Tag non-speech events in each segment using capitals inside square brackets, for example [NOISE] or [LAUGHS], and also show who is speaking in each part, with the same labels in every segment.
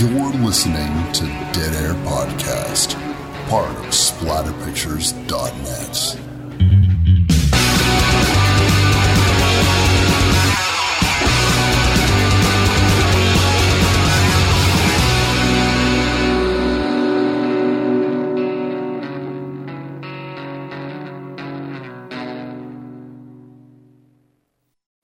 Speaker 1: You're listening to Dead Air Podcast, part of SplatterPictures.net.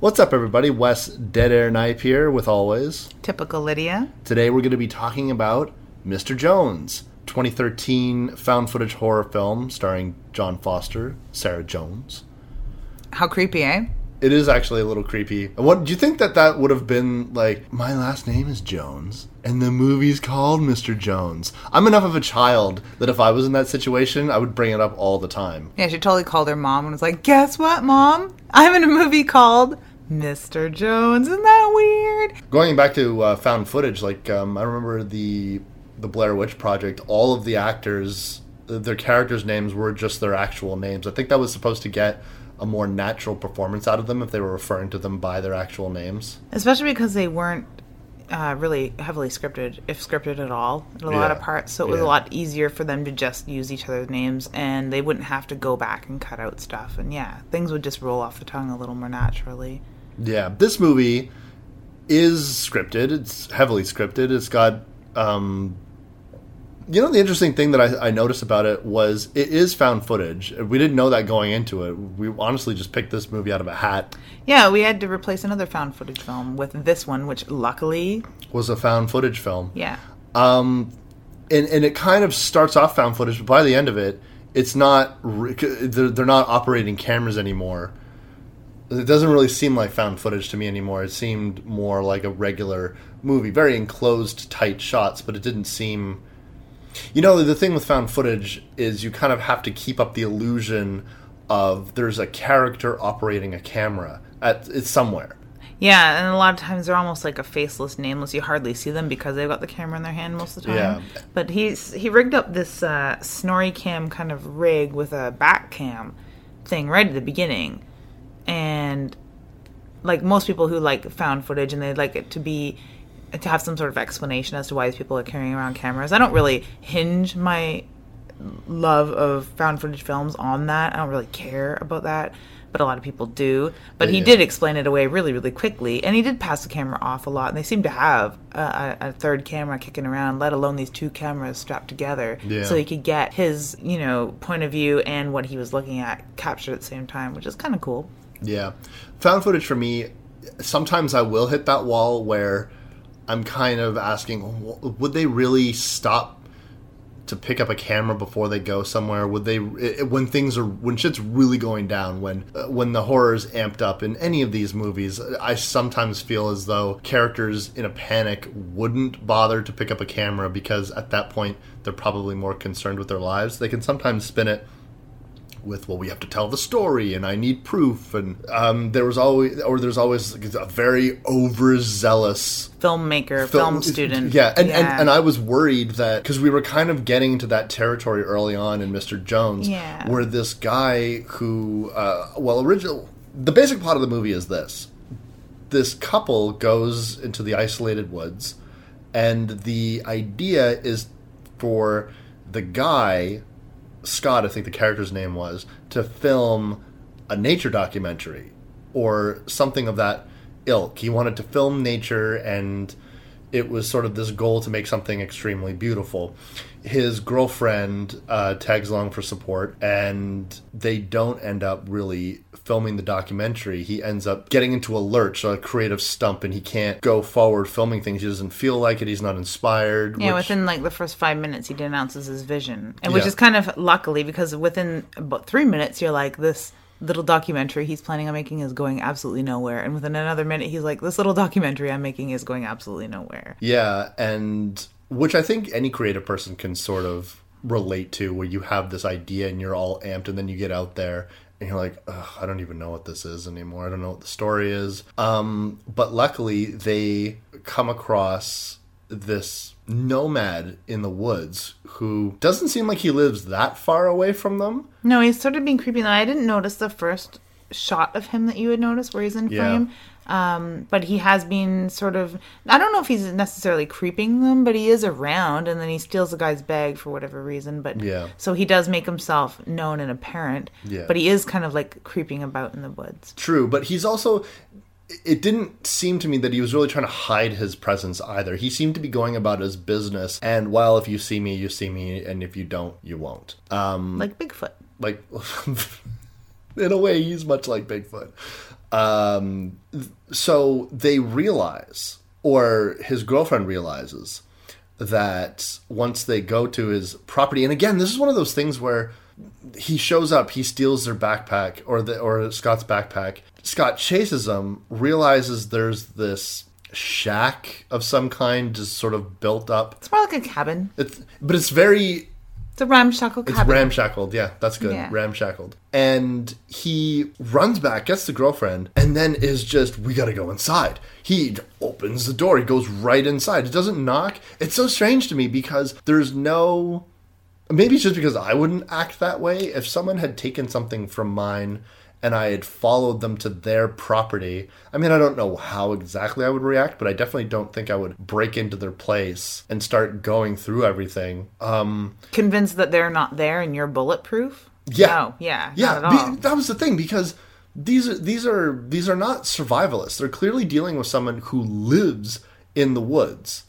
Speaker 2: What's up, everybody? Wes Dead Air Knife here, with always.
Speaker 3: Typical Lydia.
Speaker 2: Today we're going to be talking about Mr. Jones, 2013 found footage horror film starring Jon Foster, Sarah Jones.
Speaker 3: How creepy, eh?
Speaker 2: It is actually a little creepy. What do you think that that would have been like? My last name is Jones, and the movie's called Mr. Jones. I'm enough of a child that if I was in that situation, I would bring it up all the time.
Speaker 3: Yeah, she totally called her mom and was like, Guess what, mom? I'm in a movie called Mr. Jones. Isn't that weird?
Speaker 2: Going back to uh, found footage, like um, I remember the the Blair Witch Project. All of the actors, their characters' names were just their actual names. I think that was supposed to get a more natural performance out of them if they were referring to them by their actual names.
Speaker 3: Especially because they weren't uh, really heavily scripted, if scripted at all, in a lot of parts. So it was
Speaker 2: yeah.
Speaker 3: a lot easier for them to just use each other's names and they wouldn't have to go back and cut out stuff. And yeah, things would just roll off the tongue a little more naturally.
Speaker 2: Yeah, this movie is scripted. It's heavily scripted. It's got, um, you know, the interesting thing that I, I noticed about it was it is found footage. We didn't know that going into it. We honestly just picked this movie out of a hat.
Speaker 3: Yeah, we had to replace another found footage film with this one, which luckily,
Speaker 2: Was a found footage film.
Speaker 3: yeah.
Speaker 2: Um, and and it kind of starts off found footage, but by the end of it, it's not. re- They're, they're not operating cameras anymore. It doesn't really seem like found footage to me anymore. It seemed more like a regular movie, very enclosed, tight shots, but it didn't seem. You know, the thing with found footage is you kind of have to keep up the illusion of there's a character operating a camera at it's somewhere.
Speaker 3: Yeah, and a lot of times they're almost like a faceless, nameless. You hardly see them because they've got the camera in their hand most of the time.
Speaker 2: Yeah.
Speaker 3: But he's he rigged up this uh, SnorriCam kind of rig with a back cam thing right at the beginning, and like most people who like found footage and they like it to be to have some sort of explanation as to why these people are carrying around cameras. I don't really hinge my love of found footage films on that. I don't really care about that, but a lot of people do. But he
Speaker 2: Yeah.
Speaker 3: did explain it away really, really quickly, and he did pass the camera off a lot. And they seem to have a, a, a third camera kicking around, let alone these two cameras strapped together,
Speaker 2: Yeah.
Speaker 3: so he could get his, you know, point of view and what he was looking at captured at the same time, which is kind of cool.
Speaker 2: Yeah. Found footage for me, sometimes I will hit that wall where I'm kind of asking, would they really stop to pick up a camera before they go somewhere? Would they, i- when things are, when shit's really going down, when, uh, when the horror's amped up in any of these movies, I sometimes feel as though characters in a panic wouldn't bother to pick up a camera because at that point they're probably more concerned with their lives. They can sometimes spin it with well we have to tell the story and i need proof and um, there was always or there's always a very overzealous
Speaker 3: Filmmaker, film, student.
Speaker 2: yeah and, And, and i was worried that because we were kind of getting into that territory early on in mr jones
Speaker 3: Yeah.
Speaker 2: where this guy who uh, well original the basic plot of the movie is this this couple goes into the isolated woods and the idea is for the guy Scott, I think the character's name was, to film a nature documentary or something of that ilk. He wanted to film nature, and it was sort of this goal to make something extremely beautiful. His girlfriend uh, tags along for support, and they don't end up really filming the documentary. He ends up getting into a lurch, a creative stump, and he can't go forward filming things. He doesn't feel like it. He's not inspired.
Speaker 3: Yeah,
Speaker 2: which-
Speaker 3: within like the first five minutes, he denounces his vision, and which
Speaker 2: Yeah.
Speaker 3: is kind of luckily because within about three minutes, you're like, this little documentary he's planning on making is going absolutely nowhere, and within another minute, he's like, this little documentary I'm making is going absolutely nowhere.
Speaker 2: Yeah, and which I think any creative person can sort of relate to, where you have this idea and you're all amped, and then you get out there and you're like, Ugh, I don't even know what this is anymore. I don't know what the story is. Um, but luckily, they come across this nomad in the woods who doesn't seem like he lives that far away from them.
Speaker 3: No, he's sort of being creepy. And I didn't notice the first shot of him that you had noticed where he's in
Speaker 2: Yeah.
Speaker 3: frame. Um, but he has been sort of I don't know if he's necessarily creeping them, but he is around and then he steals the guy's bag for whatever reason. But
Speaker 2: Yeah.
Speaker 3: so he does make himself known and apparent.
Speaker 2: Yeah.
Speaker 3: But he is kind of like creeping about in the woods.
Speaker 2: True, but he's also. It didn't seem to me that he was really trying to hide his presence either. He seemed to be going about his business, and well, if you see me, you see me, and if you don't, you won't. Um,
Speaker 3: Like Bigfoot.
Speaker 2: like, [LAUGHS] in a way, he's much like Bigfoot. Um, so they realize, or his girlfriend realizes, that once they go to his property, and again, this is one of those things where he shows up, he steals their backpack or the or Scott's backpack. Scott chases him, realizes there's this shack of some kind just sort of built up.
Speaker 3: It's more like a cabin.
Speaker 2: It's but it's very
Speaker 3: Ramshackle
Speaker 2: it's ramshackled. Yeah, that's good.
Speaker 3: Yeah.
Speaker 2: Ramshackled. And he runs back, gets the girlfriend, and then is just, we gotta go inside. He opens the door. He goes right inside. It doesn't knock. It's so strange to me because there's no. Maybe it's just because I wouldn't act that way. If someone had taken something from mine and I had followed them to their property, I mean, I don't know how exactly I would react, but I definitely don't think I would break into their place and start going through everything. Um,
Speaker 3: Convinced that they're not there and you're bulletproof?
Speaker 2: Yeah.
Speaker 3: No, yeah.
Speaker 2: yeah,
Speaker 3: Not at all.
Speaker 2: be- that was the thing because these are these are these are not survivalists. They're clearly dealing with someone who lives in the woods,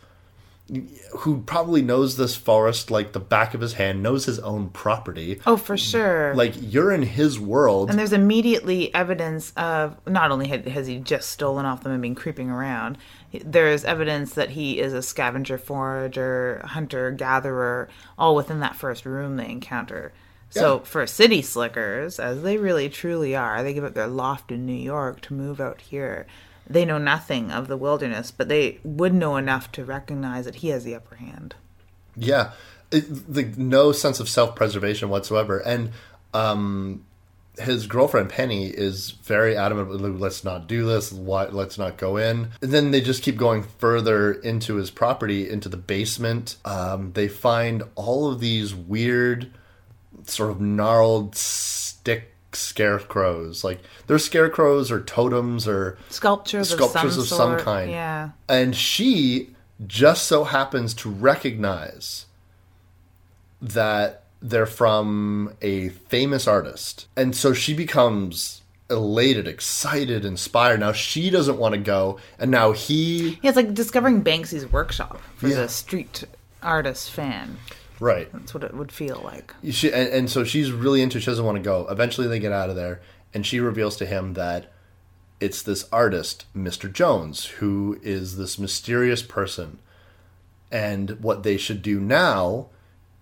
Speaker 2: who probably knows this forest like the back of his hand, knows his own property.
Speaker 3: oh, for sure.
Speaker 2: Like you're in his world.
Speaker 3: And there's immediately evidence of not only has he just stolen off them and been creeping around, there's evidence that he is a scavenger, forager, hunter, gatherer, all within that first room they encounter. So
Speaker 2: Yeah.
Speaker 3: for city slickers, as they really truly are, they give up their loft in New York to move out here. They know nothing of the wilderness, but they would know enough to recognize that he has the upper hand.
Speaker 2: Yeah, it, the, no sense of self preservation whatsoever, and um, his girlfriend Penny is very adamant. Let's not do this. Why, let's not go in. And then they just keep going further into his property, into the basement. Um, they find all of these weird, sort of gnarled stick scarecrows. Like they're scarecrows or totems or
Speaker 3: Sculptures,
Speaker 2: Sculptures
Speaker 3: of
Speaker 2: of
Speaker 3: some,
Speaker 2: some kind.
Speaker 3: Yeah.
Speaker 2: and she just so happens to recognize that they're from a famous artist. And so she becomes elated, excited, inspired. Now she doesn't want to go, and now he
Speaker 3: Yeah, it's like discovering Banksy's workshop for
Speaker 2: Yeah.
Speaker 3: the street artist fan.
Speaker 2: Right.
Speaker 3: That's what it would feel like.
Speaker 2: She, and, and so she's really into. She doesn't want to go. Eventually, they get out of there, and she reveals to him that it's this artist, Mr. Jones, who is this mysterious person. And what they should do now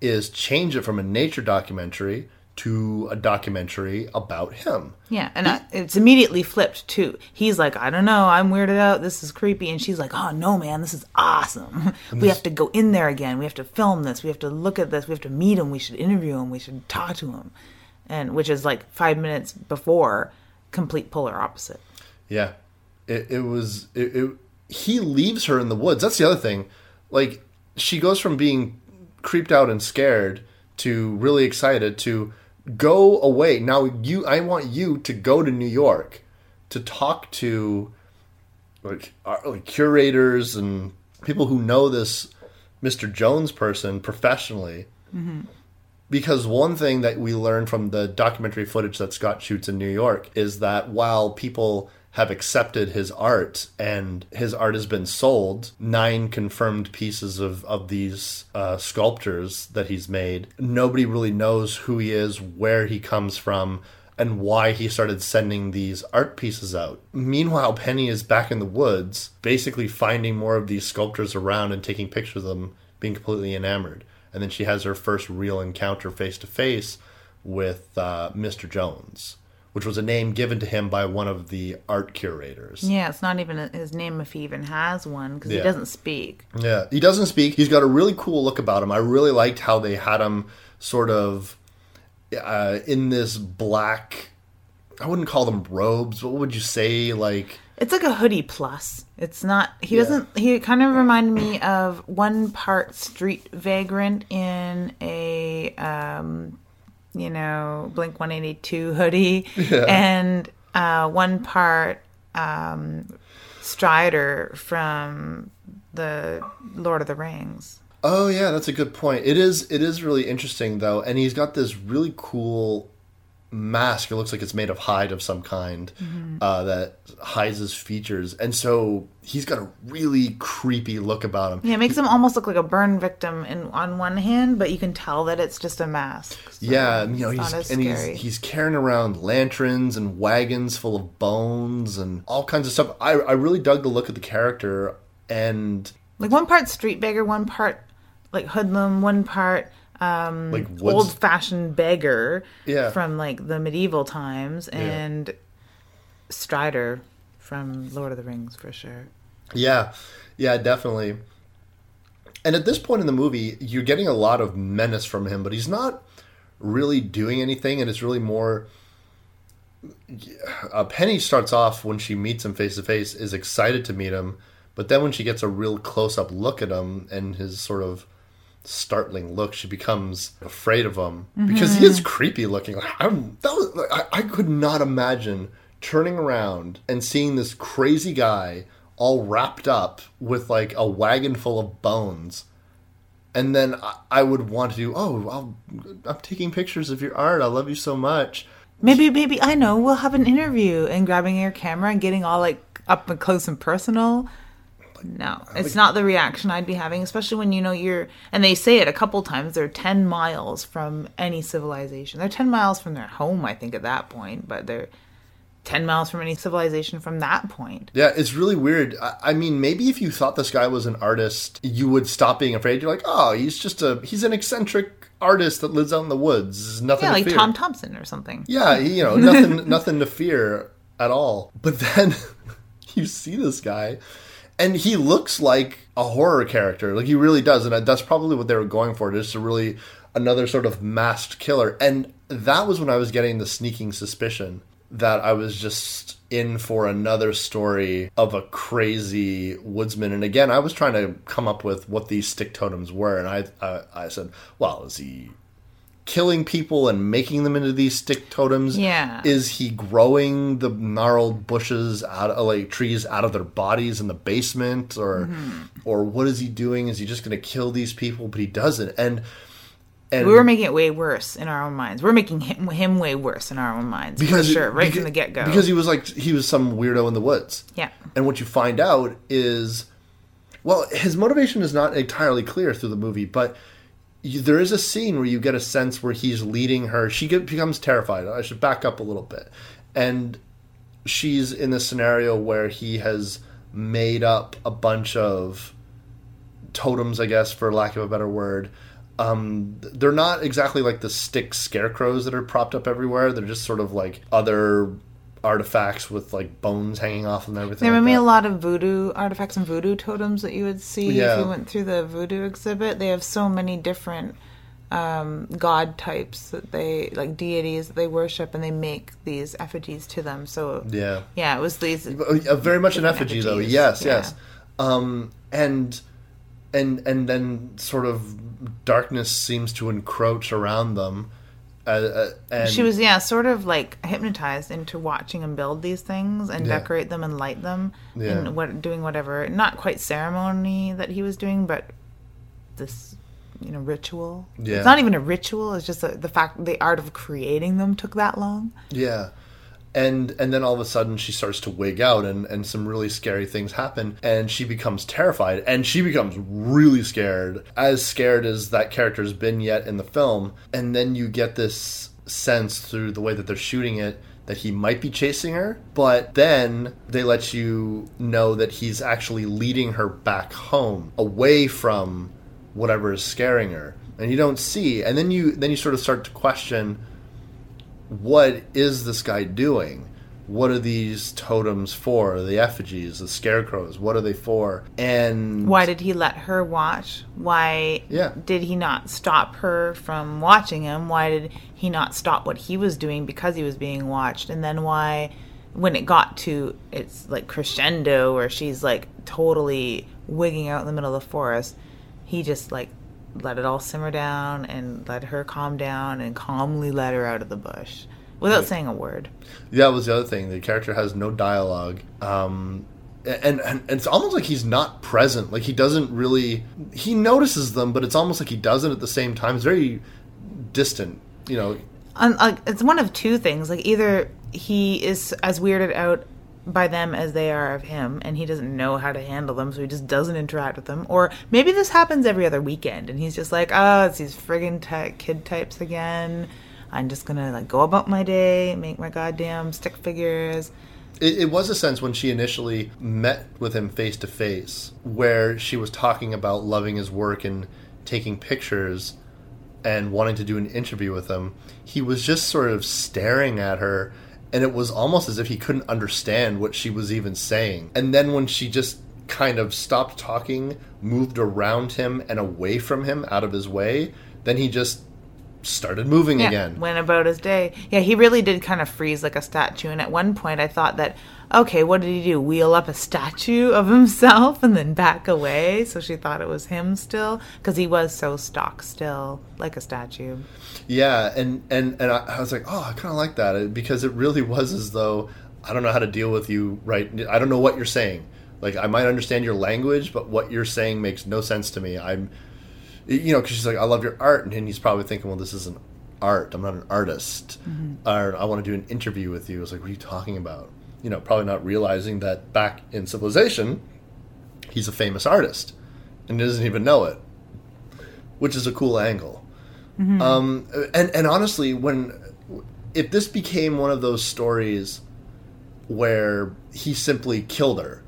Speaker 2: is change it from a nature documentary to a documentary about him.
Speaker 3: Yeah, and uh, it's immediately flipped too. He's like, I don't know, I'm weirded out. This is creepy, and she's like, Oh no, man, this is awesome. [LAUGHS] we have to go in there again. We have to film this. We have to look at this. We have to meet him. We should interview him. We should talk to him, and which is like five minutes before complete polar opposite.
Speaker 2: Yeah, it, it was. It, it, he leaves her in the woods. That's the other thing. Like she goes from being creeped out and scared to really excited to go away. Now you, I want you to go to New York to talk to like, like curators and people who know this Mr. Jones person professionally. Mm-hmm. Because one thing that we learned from the documentary footage that Scott shoots in New York is that while people have accepted his art and his art has been sold, nine confirmed pieces of, of these uh, sculptures that he's made, nobody really knows who he is, where he comes from, and why he started sending these art pieces out. Meanwhile, Penny is back in the woods, basically finding more of these sculptures around and taking pictures of them, being completely enamored and then she has her first real encounter face to face with uh, Mr. Jones, which was a name given to him by one of the art curators.
Speaker 3: Yeah, it's not even his name if he even has one because
Speaker 2: Yeah.
Speaker 3: he doesn't speak.
Speaker 2: Yeah, he doesn't speak. He's got a really cool look about him. I really liked how they had him sort of uh, in this black. I wouldn't call them robes. What would you say? Like
Speaker 3: It's like a hoodie plus. It's not. He
Speaker 2: Yeah.
Speaker 3: doesn't. He kind of reminded me of one part street vagrant in a, um, you know, Blink One Eighty Two hoodie, and uh, one part um, Strider from the Lord of the Rings.
Speaker 2: Oh yeah, that's a good point. It is it is really interesting though, and he's got this really cool mask. It looks like it's made of hide of some kind uh, that hides his features, and so he's got a really creepy look about him.
Speaker 3: Yeah, it makes him almost look like a burn victim in on one hand, but you can tell that it's just a mask. so
Speaker 2: Yeah, and, you know, he's and he's he's carrying around lanterns and wagons full of bones and all kinds of stuff. I I really dug the look of the character, and
Speaker 3: like one part street beggar, one part like hoodlum, one part um,
Speaker 2: Like
Speaker 3: old fashioned beggar
Speaker 2: Yeah.
Speaker 3: from like the medieval times, and Strider from Lord of the Rings for sure.
Speaker 2: Yeah, yeah, definitely. And at this point in the movie, you're getting a lot of menace from him, but he's not really doing anything, and it's really more. Uh, Penny starts off when she meets him face to face, is excited to meet him, but then when she gets a real close up look at him and his sort of startling look, she becomes afraid of him mm-hmm. because he is creepy looking. Like, I'm, that was, like, I, I could not imagine turning around and seeing this crazy guy all wrapped up with like a wagon full of bones. And then I, I would want to do, oh, I'll, I'm taking pictures of your art. I love you so much.
Speaker 3: Maybe, maybe I know. We'll have an interview and grabbing your camera and getting all like up and close and personal. No, it's not the reaction I'd be having, especially when you know you're. And they say it a couple times. They're ten miles from any civilization. They're ten miles from their home, I think, at that point. But they're ten miles from any civilization from that point.
Speaker 2: Yeah, it's really weird. I, I mean, maybe if you thought this guy was an artist, you would stop being afraid. You're like, oh, he's just a he's an eccentric artist that lives out in the woods. Nothing.
Speaker 3: Yeah, like
Speaker 2: fear.
Speaker 3: Tom Thomson or something.
Speaker 2: Yeah, you know, [LAUGHS] nothing nothing to fear at all. But then [LAUGHS] you see this guy and he looks like a horror character. Like he really does, and that's probably what they were going for. Just a really another sort of masked killer. And that was when I was getting the sneaking suspicion that I was just in for another story of a crazy woodsman. And again, I was trying to come up with what these stick totems were, and I I, I said, well, is he killing people and making them into these stick totems?
Speaker 3: Yeah.
Speaker 2: Is he growing the gnarled bushes out of like trees out of their bodies in the basement or
Speaker 3: Mm-hmm.
Speaker 2: or what is he doing? Is he just going to kill these people but he doesn't? And and
Speaker 3: We were making it way worse in our own minds. We're making him, him way worse in our own minds.
Speaker 2: because
Speaker 3: for sure, right
Speaker 2: beca-
Speaker 3: from the get go.
Speaker 2: Because he was like he was some weirdo in the woods.
Speaker 3: Yeah.
Speaker 2: And what you find out is well, his motivation is not entirely clear through the movie, but you, there is a scene where you get a sense where he's leading her. She get, becomes terrified. I should back up a little bit. And she's in the scenario where he has made up a bunch of totems, I guess, for lack of a better word. Um, they're not exactly like the stick scarecrows that are propped up everywhere. They're just sort of like other artifacts with like bones hanging off them and everything.
Speaker 3: They
Speaker 2: like
Speaker 3: remind me a lot of voodoo artifacts and voodoo totems that you would see
Speaker 2: Yeah.
Speaker 3: if you went through the voodoo exhibit. They have so many different um, god types that they like deities that they worship, and they make these effigies to them. So
Speaker 2: Yeah.
Speaker 3: yeah, it was these.
Speaker 2: Uh, very much an effigy though yes
Speaker 3: yeah.
Speaker 2: yes um and and and then sort of darkness seems to encroach around them uh, uh, and
Speaker 3: She was yeah, sort of like hypnotized into watching him build these things and
Speaker 2: Yeah.
Speaker 3: decorate them and light them
Speaker 2: Yeah.
Speaker 3: and what doing whatever not quite ceremony that he was doing, but this you know ritual.
Speaker 2: Yeah.
Speaker 3: It's not even a ritual. It's just a, the fact the art of creating them took that long.
Speaker 2: yeah and and then all of a sudden she starts to wig out and and some really scary things happen and she becomes terrified and she becomes really scared as scared as that character's been yet in the film. And then you get this sense through the way that they're shooting it that he might be chasing her but then they let you know that he's actually leading her back home away from whatever is scaring her. And you don't see and then you then you sort of start to question what is this guy doing? What are these totems for? The effigies, the scarecrows, what are they for? And
Speaker 3: Why did he let her watch? Why
Speaker 2: Yeah.
Speaker 3: did he not stop her from watching him? Why did he not stop what he was doing because he was being watched? And then why when it got to it's like crescendo where she's like totally wigging out in the middle of the forest, he just like let it all simmer down and let her calm down and calmly let her out of the bush. without saying a word.
Speaker 2: Yeah, that was the other thing. The character has no dialogue. Um, and, and it's almost like he's not present. Like he doesn't really. He notices them, but it's almost like he doesn't at the same time. It's very distant. You know.
Speaker 3: Un- like, it's one of two things. Like either he is as weirded out by them as they are of him, and he doesn't know how to handle them, so he just doesn't interact with them. Or maybe this happens every other weekend, and he's just like, oh, it's these friggin' ty- kid types again. I'm just gonna like go about my day, make my goddamn stick figures.
Speaker 2: It, it was a sense when she initially met with him face to face, where she was talking about loving his work and taking pictures and wanting to do an interview with him. He was just sort of staring at her, and it was almost as if he couldn't understand what she was even saying. And then when she just kind of stopped talking, moved around him and away from him, out of his way, then he just started moving
Speaker 3: Yeah,
Speaker 2: again.
Speaker 3: went about his day. Yeah, he really did kind of freeze like a statue. And at one point, I thought that, okay, what did he do? Wheel up a statue of himself and then back away? So she thought it was him still because he was so stock still, like a statue.
Speaker 2: Yeah, and and and I, I was like, oh, I kind of like that uh, because it really was as though I don't know how to deal with you right. I don't know what you're saying. Like I might understand your language, but what you're saying makes no sense to me. I'm, you know, because she's like, I love your art, and he's probably thinking, well, this isn't art. I'm not an artist, or I want to do an interview with you. I was like, what are you talking about? You know, probably not realizing that back in civilization, he's a famous artist, and doesn't even know it, which is a cool angle. Um, and and honestly, when if this became one of those stories where he simply killed her,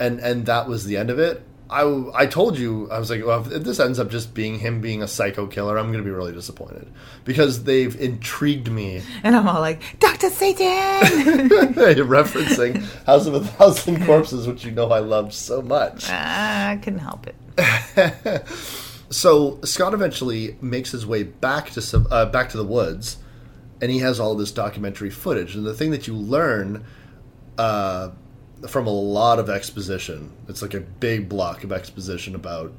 Speaker 2: and and that was the end of it, I I told you I was like, well, if this ends up just being him being a psycho killer, I'm going to be really disappointed because they've intrigued me
Speaker 3: And I'm all like, Dr. Satan! [LAUGHS] [LAUGHS]
Speaker 2: referencing House of a Thousand Corpses, which you know I loved so much.
Speaker 3: Ah, I couldn't help it. [LAUGHS]
Speaker 2: So Scott eventually makes his way back to some, uh, back to the woods, and he has all this documentary footage. And the thing that you learn uh, from a lot of exposition, it's like a big block of exposition about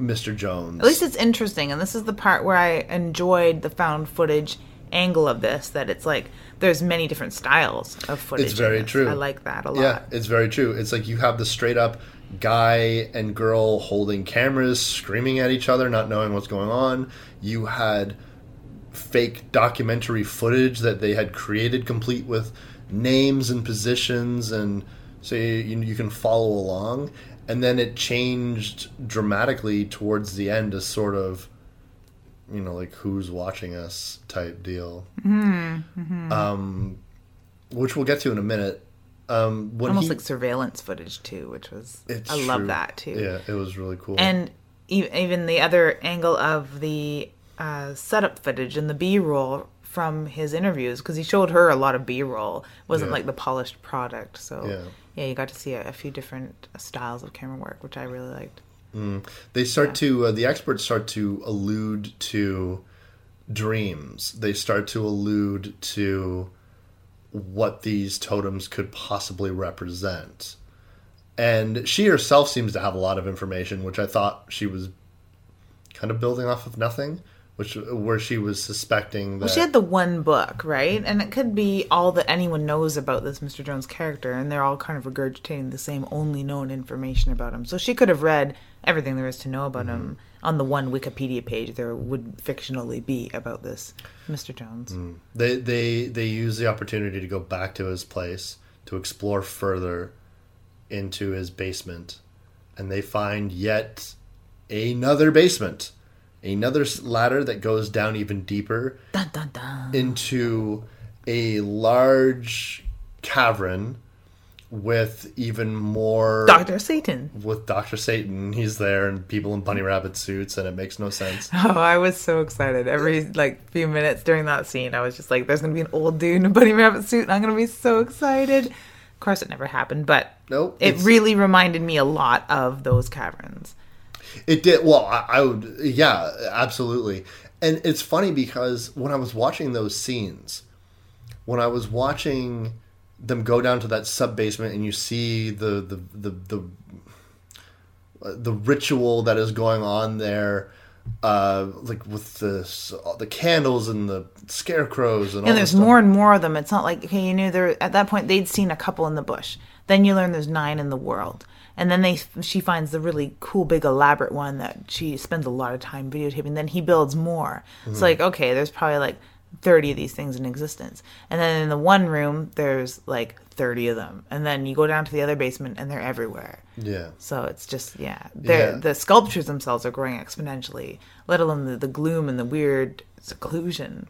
Speaker 2: Mr. Jones.
Speaker 3: At least it's interesting, and this is the part where I enjoyed the found footage angle of this. That it's like there's many different styles of footage.
Speaker 2: It's very true.
Speaker 3: I like that a lot.
Speaker 2: Yeah, it's very true. It's like you have the straight up guy and girl holding cameras, screaming at each other, not knowing what's going on. You had fake documentary footage that they had created, complete with names and positions, and so you, you can follow along. And then it changed dramatically towards the end, as sort of, you know, like who's watching us type deal. Um, which we'll get to in a minute. Um,
Speaker 3: Almost
Speaker 2: he-
Speaker 3: like surveillance footage too, which was
Speaker 2: it's
Speaker 3: I love that too.
Speaker 2: Yeah, it was really cool.
Speaker 3: and even the other angle of the uh, setup footage and the b-roll from his interviews because he showed her a lot of b-roll wasn't
Speaker 2: Yeah.
Speaker 3: like the polished product so
Speaker 2: Yeah.
Speaker 3: yeah you got to see a, a few different styles of camera work which i really liked
Speaker 2: they start to uh, the experts start to allude to dreams. They start to allude to what these totems could possibly represent. And she herself seems to have a lot of information, which I thought she was kind of building off of nothing, which where she was suspecting that
Speaker 3: well she had the one book right? And it could be all that anyone knows about this mr jones character and they're all kind of regurgitating the same only known information about him. So she could have read everything there is to know about him mm-hmm. on the one wikipedia page there would fictionally be about this mr jones. Mm.
Speaker 2: They they they use the opportunity to go back to his place to explore further into his basement and they find yet another basement another ladder that goes down even deeper
Speaker 3: dun dun dun
Speaker 2: into a large cavern with even more
Speaker 3: dr satan
Speaker 2: with Dr. Satan he's there and people in bunny rabbit suits and it makes no sense [LAUGHS]
Speaker 3: Oh, I was so excited. Every like few minutes during that scene, I was just like, "There's gonna be an old dude in a bunny rabbit suit, and I'm gonna be so excited." Of course, it never happened, but
Speaker 2: Nope,
Speaker 3: it really reminded me a lot of those caverns.
Speaker 2: It did. Well, I, I would. Yeah, absolutely. And it's funny because when I was watching those scenes, when I was watching them go down to that sub basement, and you see the the the the, the ritual that is going on there, uh, like with the the candles and the scarecrows and all
Speaker 3: there's more and more of them. It's not like okay, you knew there at that point they'd seen a couple in the bush. Then you learn there's nine in the world, and then they she finds the really cool, big, elaborate one that she spends a lot of time videotaping. Then he builds more. It's
Speaker 2: Mm-hmm.
Speaker 3: like okay, there's probably like thirty of these things in existence, and then in the one room there's like thirty of them, and then you go down to the other basement and they're everywhere.
Speaker 2: Yeah.
Speaker 3: So it's just yeah, they're,
Speaker 2: Yeah.
Speaker 3: the sculptures themselves are growing exponentially. Let alone the, the gloom and the weird seclusion.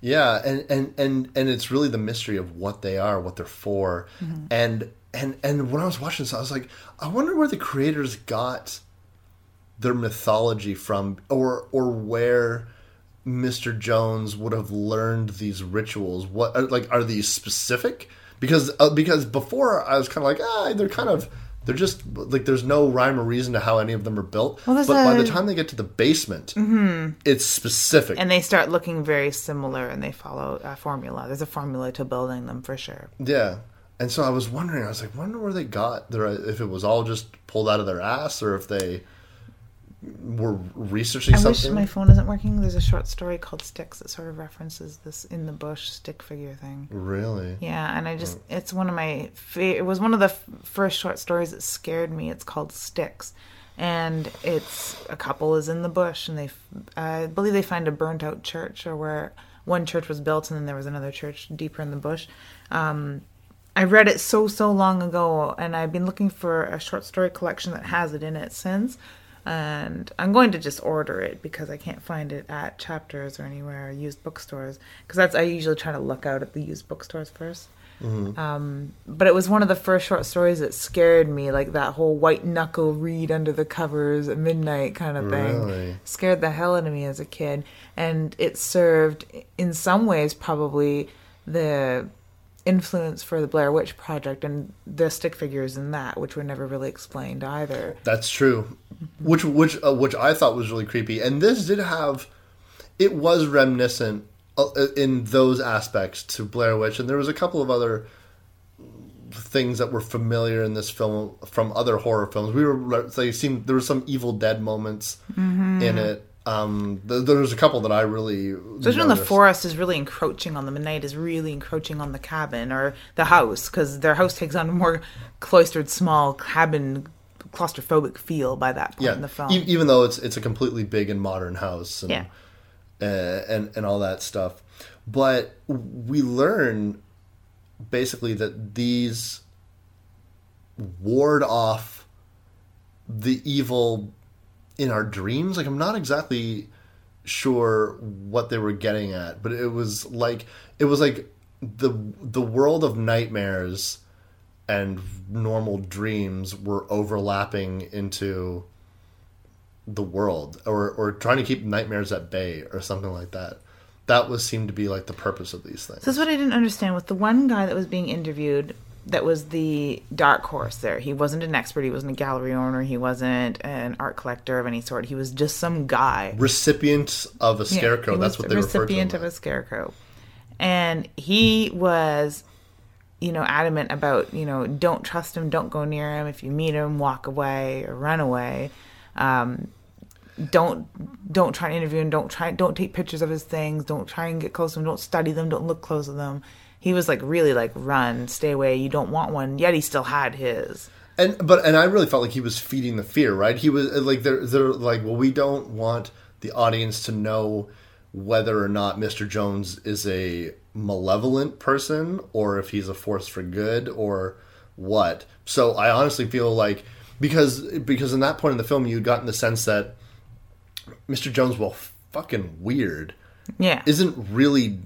Speaker 2: Yeah, and, and and and it's really the mystery of what they are, what they're for, and and and when I was watching this, I was like, I wonder where the creators got their mythology from, or or where Mr. Jones would have learned these rituals. What are- like are these specific? Because uh, because before I was kind of like, ah, they're kind of. They're just like there's no rhyme or reason to how any of them are built.
Speaker 3: Well,
Speaker 2: but
Speaker 3: there's
Speaker 2: by the time they get to the basement, it's specific.
Speaker 3: And they start looking very similar and they follow a formula. There's a formula to building them for sure.
Speaker 2: Yeah. And so I was wondering, I was like, wonder where they got their, if it was all just pulled out of their ass or if they were researching
Speaker 3: I wish
Speaker 2: something.
Speaker 3: my phone isn't working. There's a short story called Sticks that sort of references this in the bush stick figure thing.
Speaker 2: really?
Speaker 3: Yeah, and I just, it's one of my, fa- it was one of the f- first short stories that scared me. It's called Sticks. And it's a couple is in the bush and they I believe they find a burnt out church or where one church was built and then there was another church deeper in the bush. Um, I read it so, so long ago and I've been looking for a short story collection that has it in it since. And I'm going to just order it because I can't find it at chapters or anywhere, or used bookstores. Because that's, I usually try to look out at the used bookstores first Um, but it was one of the first short stories that scared me, like that whole white knuckle read under the covers at midnight kind of thing.
Speaker 2: Really?
Speaker 3: Scared the hell out of me as a kid, and it served, in some ways, probably the influence for the Blair Witch Project and the stick figures in that, which were never really explained either.
Speaker 2: That's true. Which which uh, which I thought was really creepy. And this did have it was reminiscent uh, in those aspects to Blair Witch and there was a couple of other things that were familiar in this film from other horror films. We were they seemed there were some Evil Dead moments in it. Um, th- there was a couple that I really
Speaker 3: Especially when the forest is really encroaching on them, and night is really encroaching on the cabin or the house, because their house takes on a more cloistered, small cabin, claustrophobic feel by that point
Speaker 2: yeah,
Speaker 3: in the film.
Speaker 2: e- even though it's it's a completely big and modern house. And,
Speaker 3: yeah,
Speaker 2: uh, and and all that stuff. But we learn basically that these ward off the evil in our dreams. Like I'm not exactly sure what they were getting at, but it was like it was like the the world of nightmares and normal dreams were overlapping into the world or or trying to keep nightmares at bay or something like that. That was seemed to be like the purpose of these things.
Speaker 3: So that's what I didn't understand with the one guy that was being interviewed. That was the dark horse. There, he wasn't an expert. He wasn't a gallery owner. He wasn't an art collector of any sort. He was just some guy.
Speaker 2: recipient of a scarecrow.
Speaker 3: he
Speaker 2: That's what
Speaker 3: the
Speaker 2: they referred to.
Speaker 3: recipient of a scarecrow, and he was, you know, adamant about you know don't trust him, don't go near him. If you meet him, walk away or run away. Um, don't don't try to interview him. Don't try. Don't take pictures of his things. Don't try and get close to him. Don't study them. Don't look close to them. He was like really like run, stay away. You don't want one. Yet he still had his.
Speaker 2: And but and I really felt like he was feeding the fear, right? He was uh, like they're they're like, well, we don't want the audience to know whether or not Mr. Jones is a malevolent person or if he's a force for good or what. So I honestly feel like because because in that point in the film you'd gotten the sense that Mr. Jones, well, fucking weird,
Speaker 3: Yeah.
Speaker 2: isn't really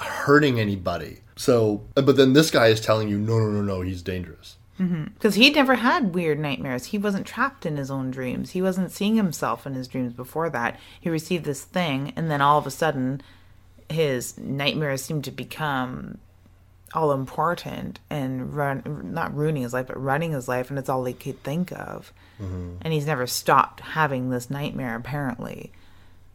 Speaker 2: hurting anybody. So, but then this guy is telling you, no, no, no, no, he's dangerous. Mm-hmm.
Speaker 3: Because he never had weird nightmares. He wasn't trapped in his own dreams. He wasn't seeing himself in his dreams before that. He received this thing, and then all of a sudden, his nightmares seemed to become all important and run not ruining his life, but running his life, and it's all he could think of. Mm-hmm. And he's never stopped having this nightmare, apparently,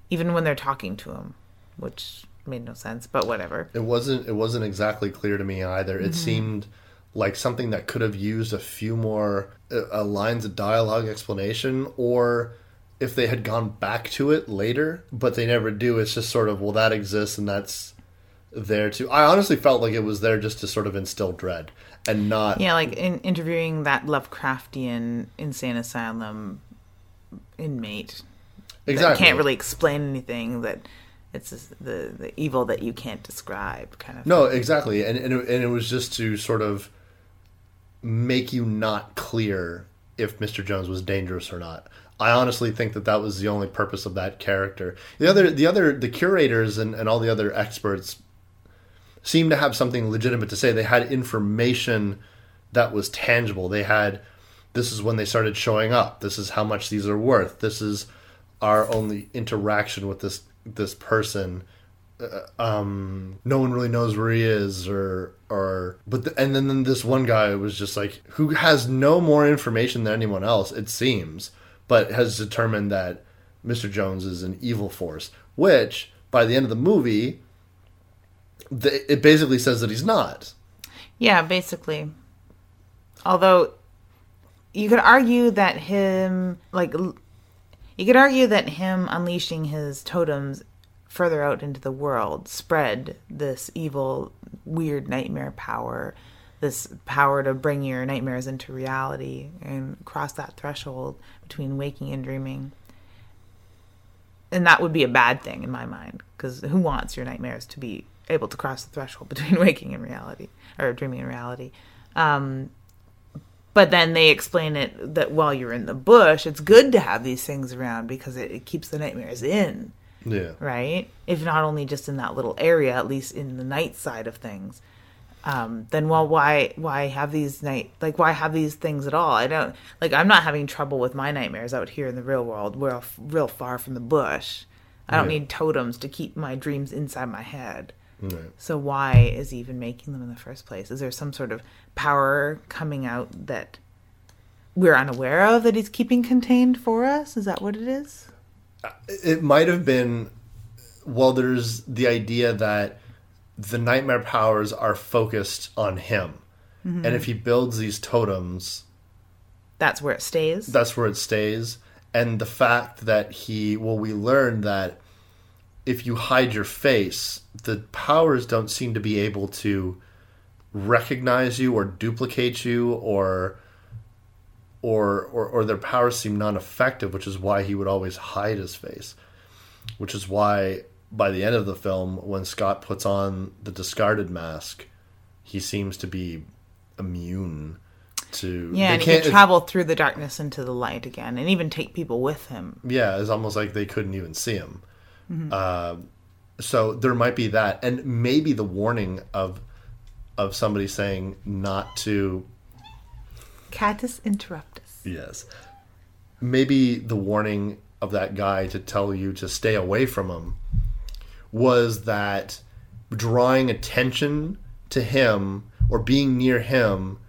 Speaker 3: even when they're talking to him, which made no sense, but whatever.
Speaker 2: It wasn't. It wasn't exactly clear to me either. It seemed like something that could have used a few more uh, uh, lines of dialogue explanation, or if they had gone back to it later, but they never do. It's just sort of well that exists and that's there too. I honestly felt like it was there just to sort of instill dread and not
Speaker 3: Yeah, like in interviewing that Lovecraftian insane asylum inmate that
Speaker 2: exactly
Speaker 3: can't really explain anything that it's the the evil that you can't describe kind of
Speaker 2: No, exactly, and and it, and it was just to sort of make you not clear if Mr. Jones was dangerous or not. I honestly think that that was the only purpose of that character. The other, the other, the curators and, and all the other experts seemed to have something legitimate to say. They had information that was tangible. They had this is when they started showing up. This is how much these are worth. This is our only interaction with this this person um, no one really knows where he is or or but the, and then, then this one guy was just like who has no more information than anyone else it seems but has determined that Mr. Jones is an evil force which by the end of the movie the, it basically says that he's not
Speaker 3: Yeah, basically. Although you could argue that him like you could argue that him unleashing his totems further out into the world spread this evil weird nightmare power this power to bring your nightmares into reality and cross that threshold between waking and dreaming. And that would be a bad thing in my mind because who wants your nightmares to be able to cross the threshold [LAUGHS] between waking and reality or dreaming and reality? Um, but then they explain it that while you're in the bush it's good to have these things around because it, it keeps the nightmares in.
Speaker 2: Yeah.
Speaker 3: Right? If not only just in that little area at least in the night side of things. Um, then well why why have these night like why have these things at all? I don't like i'm not having trouble with my nightmares out here in the real world we're f- real far from the bush. I don't
Speaker 2: Yeah.
Speaker 3: need totems to keep my dreams inside my head
Speaker 2: Right.
Speaker 3: so why is he even making them in the first place? Is there some sort of power coming out that we're unaware of that he's keeping contained for us? Is that what it is?
Speaker 2: Uh, it might have been well there's the idea that the nightmare powers are focused on him. Mm-hmm. And if he builds these totems
Speaker 3: that's where it stays?
Speaker 2: that's where it stays. And the fact that he well we learned that if you hide your face the powers don't seem to be able to recognize you or duplicate you or or or, or their powers seem non-effective which is why he would always hide his face which is why by the end of the film when Scott puts on the discarded mask he seems to be immune to
Speaker 3: Yeah,
Speaker 2: they
Speaker 3: and he can travel through the darkness into the light again, and even take people with him.
Speaker 2: Yeah, it's almost like they couldn't even see him. Uh, so there might be that, and maybe the warning of of somebody saying not to.
Speaker 3: Catus interruptus.
Speaker 2: Yes, maybe the warning of that guy to tell you to stay away from him was that drawing attention to him or being near him